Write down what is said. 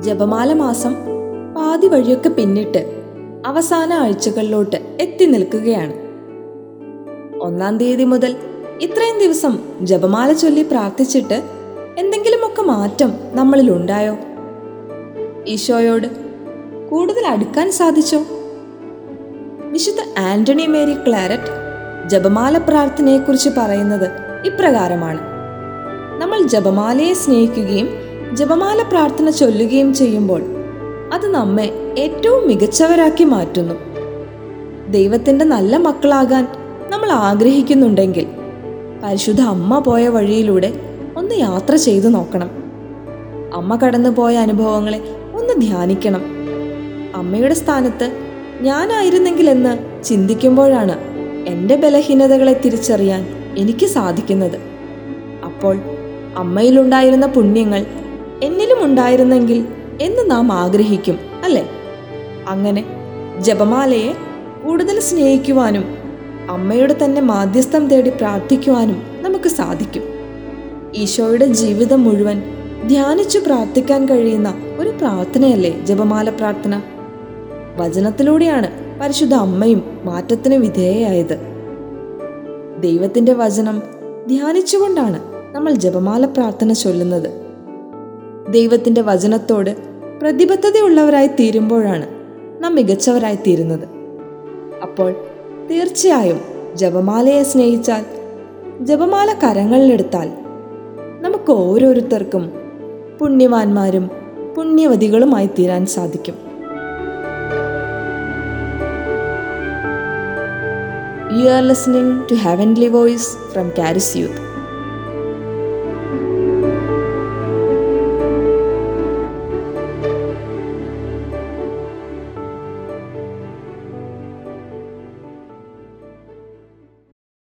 ജപമാല മാസം പാതി വഴിയൊക്കെ പിന്നിട്ട് അവസാന ആഴ്ചകളിലോട്ട് എത്തി നിൽക്കുകയാണ്. ഒന്നാം തീയതി മുതൽ ഇത്രയും ദിവസം ജപമാല ചൊല്ലി പ്രാർത്ഥിച്ചിട്ട് എന്തെങ്കിലുമൊക്കെ മാറ്റം നമ്മളിൽ ഉണ്ടായോ? ഈശോയോട് കൂടുതൽ അടുക്കാൻ സാധിച്ചോ? വിശുദ്ധ ആന്റണി മേരി ക്ലാരറ്റ് ജപമാല പ്രാർത്ഥനയെക്കുറിച്ച് പറയുന്നത് ഇപ്രകാരമാണ്. നമ്മൾ ജപമാലയെ സ്നേഹിക്കുകയും ജപമാല പ്രാർത്ഥന ചൊല്ലുകയും ചെയ്യുമ്പോൾ അത് നമ്മെ ഏറ്റവും മികച്ചവരാക്കി മാറ്റുന്നു. ദൈവത്തിന്റെ നല്ല മക്കളാകാൻ നമ്മൾ ആഗ്രഹിക്കുന്നുണ്ടെങ്കിൽ പരിശുദ്ധ അമ്മ പോയ വഴിയിലൂടെ ഒന്ന് യാത്ര ചെയ്തു നോക്കണം. അമ്മ കടന്നുപോയ അനുഭവങ്ങളെ ഒന്ന് ധ്യാനിക്കണം. അമ്മയുടെ സ്ഥാനത്ത് ഞാനായിരുന്നെങ്കിലെന്ന് ചിന്തിക്കുമ്പോഴാണ് എന്റെ ബലഹീനതകളെ തിരിച്ചറിയാൻ എനിക്ക് സാധിക്കുന്നത്. അപ്പോൾ അമ്മയിലുണ്ടായിരുന്ന പുണ്യങ്ങൾ എന്നിലും ഉണ്ടായിരുന്നെങ്കിൽ എന്ന് നാം ആഗ്രഹിക്കും അല്ലേ? അങ്ങനെ ജപമാലയെ കൂടുതൽ സ്നേഹിക്കുവാനും അമ്മയുടെ തന്നെ മാധ്യസ്ഥം തേടി പ്രാർത്ഥിക്കുവാനും നമുക്ക് സാധിക്കും. ഈശോയുടെ ജീവിതം മുഴുവൻ ധ്യാനിച്ചു പ്രാർത്ഥിക്കാൻ കഴിയുന്ന ഒരു പ്രാർത്ഥനയല്ലേ ജപമാല പ്രാർത്ഥന? വചനത്തിലൂടെയാണ് പരിശുദ്ധ അമ്മയും മാറ്റത്തിന് വിധേയയായത്. ദൈവത്തിന്റെ വചനം ധ്യാനിച്ചുകൊണ്ടാണ് നമ്മൾ ജപമാല പ്രാർത്ഥന ചൊല്ലുന്നത്. ദൈവത്തിന്റെ വചനത്തോട് പ്രതിബദ്ധതയുള്ളവരായി തീരുമ്പോഴാണ് നാം മികച്ചവരായി തീരുന്നത് അപ്പോൾ തീർച്ചയായും ജപമാലയെ സ്നേഹിച്ചാൽ ജപമാല കരങ്ങളിലെടുത്താൽ നമുക്ക് ഓരോരുത്തർക്കും പുണ്യവാന്മാരും പുണ്യവതികളുമായി തീരാൻ സാധിക്കും you are listening to Heavenly voice from Charis Youth.